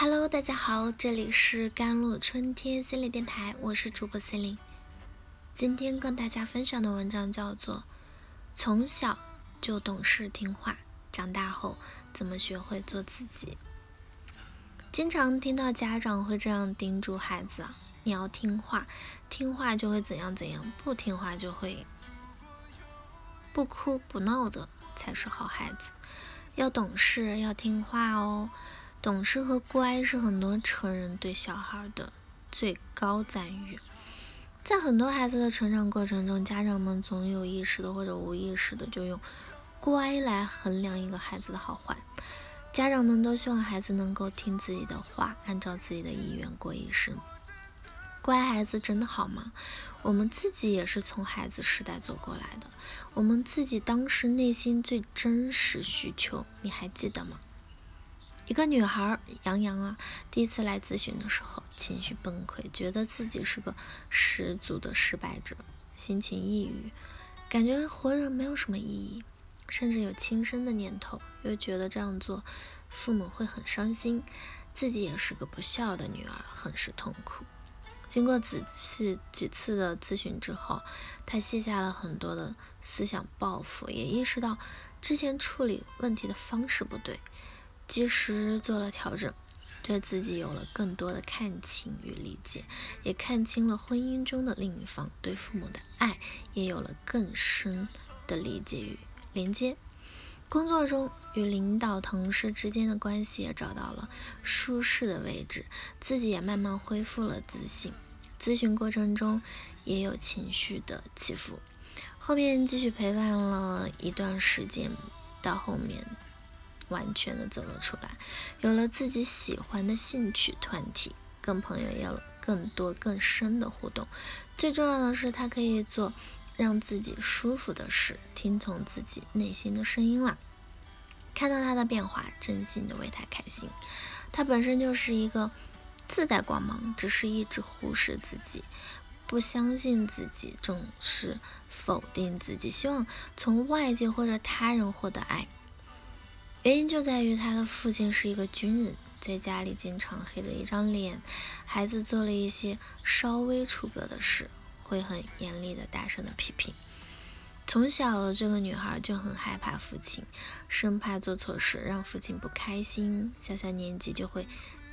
Hello，大家好，这里是甘露春天心理电台，我是主播心灵。今天跟大家分享的文章叫做《从小就懂事听话，长大后怎么学会做自己》。经常听到家长会这样叮嘱孩子：“你要听话，听话就会怎样怎样，不听话就会不哭不闹的才是好孩子。要懂事，要听话哦。”懂事和乖是很多成人对小孩的最高赞誉。在很多孩子的成长过程中，家长们总有意识的或者无意识的就用乖来衡量一个孩子的好坏。家长们都希望孩子能够听自己的话，按照自己的意愿过一生。乖孩子真的好吗？我们自己也是从孩子时代走过来的，我们自己当时内心最真实需求，你还记得吗？一个女孩杨洋啊，第一次来咨询的时候，情绪崩溃，觉得自己是个十足的失败者，心情抑郁，感觉活着没有什么意义，甚至有轻生的念头，又觉得这样做父母会很伤心，自己也是个不孝的女儿，很是痛苦。经过几次几次的咨询之后，她卸下了很多的思想包袱，也意识到之前处理问题的方式不对。及时做了调整，对自己有了更多的看清与理解，也看清了婚姻中的另一方，对父母的爱也有了更深的理解与连接。工作中与领导、同事之间的关系也找到了舒适的位置，自己也慢慢恢复了自信。咨询过程中也有情绪的起伏，后面继续陪伴了一段时间，到后面。完全的走了出来，有了自己喜欢的兴趣团体，跟朋友有了更多更深的互动。最重要的是，他可以做让自己舒服的事，听从自己内心的声音了。看到他的变化，真心的为他开心。他本身就是一个自带光芒，只是一直忽视自己，不相信自己，总是否定自己，希望从外界或者他人获得爱。原因就在于他的父亲是一个军人，在家里经常黑着一张脸，孩子做了一些稍微出格的事，会很严厉的、大声的批评。从小，这个女孩就很害怕父亲，生怕做错事让父亲不开心。小小年纪就会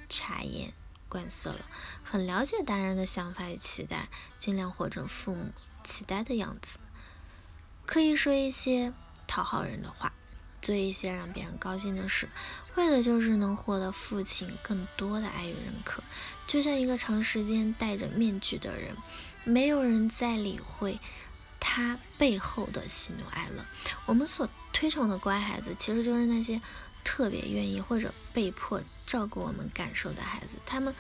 察言观色了，很了解大人的想法与期待，尽量活成父母期待的样子，刻意说一些讨好人的话。做一些让别人高兴的事，为的就是能获得父亲更多的爱与认可。就像一个长时间戴着面具的人，没有人在理会他背后的喜怒哀乐。我们所推崇的乖孩子，其实就是那些特别愿意或者被迫照顾我们感受的孩子。他们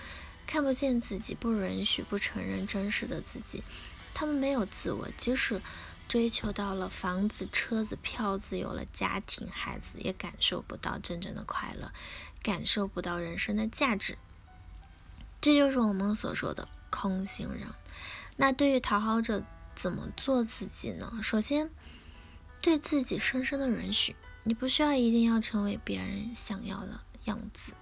看不见自己，不允许、不承认真实的自己。他们没有自我，即使。追求到了房子、车子、票子，有了家庭、孩子，也感受不到真正的快乐，感受不到人生的价值。这就是我们所说的空心人。那对于讨好者，怎么做自己呢？首先，对自己深深的允许，你不需要一定要成为别人想要的样子，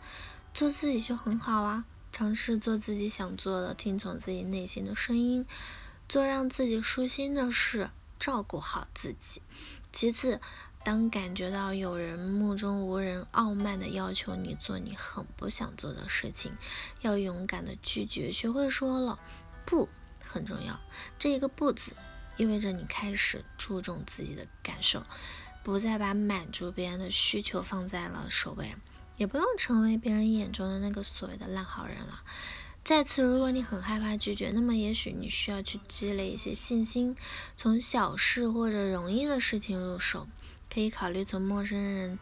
做自己就很好啊。尝试做自己想做的，听从自己内心的声音，做让自己舒心的事。照顾好自己。其次，当感觉到有人目中无人、傲慢的要求你做你很不想做的事情，要勇敢的拒绝，学会说了不很重要。这一个不字，意味着你开始注重自己的感受，不再把满足别人的需求放在了首位，也不用成为别人眼中的那个所谓的烂好人了。再次，如果你很害怕拒绝，那么也许你需要去积累一些信心，从小事或者容易的事情入手，可以考虑从陌生人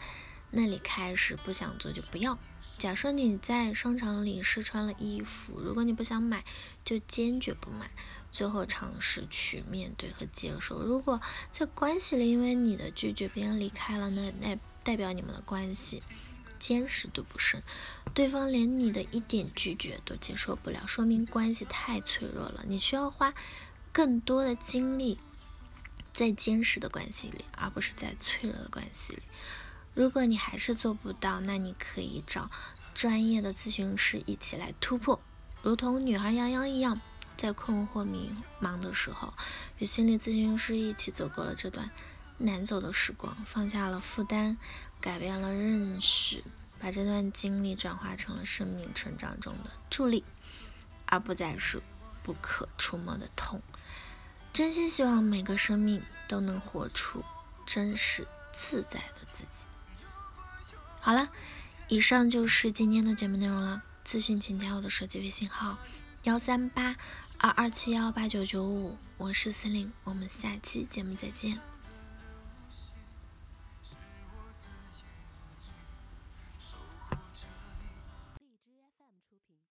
那里开始，不想做就不要。假设你在商场里试穿了衣服，如果你不想买，就坚决不买，最后尝试去面对和接受。如果在关系里，因为你的拒绝，别人离开了，那那代表你们的关系。坚实度不深，对方连你的一点拒绝都接受不了，说明关系太脆弱了。你需要花更多的精力在坚实的关系里，而不是在脆弱的关系里。如果你还是做不到，那你可以找专业的咨询师一起来突破，如同女孩杨洋一样，在困惑迷茫的时候，与心理咨询师一起走过了这段难走的时光，放下了负担，改变了认识，把这段经历转化成了生命成长中的助力，而不再是不可触摸的痛。真心希望每个生命都能活出真实自在的自己。好了，以上就是今天的节目内容了。咨询请加我的手机微信号：幺三八二二七幺八九九五，我是司令，我们下期节目再见。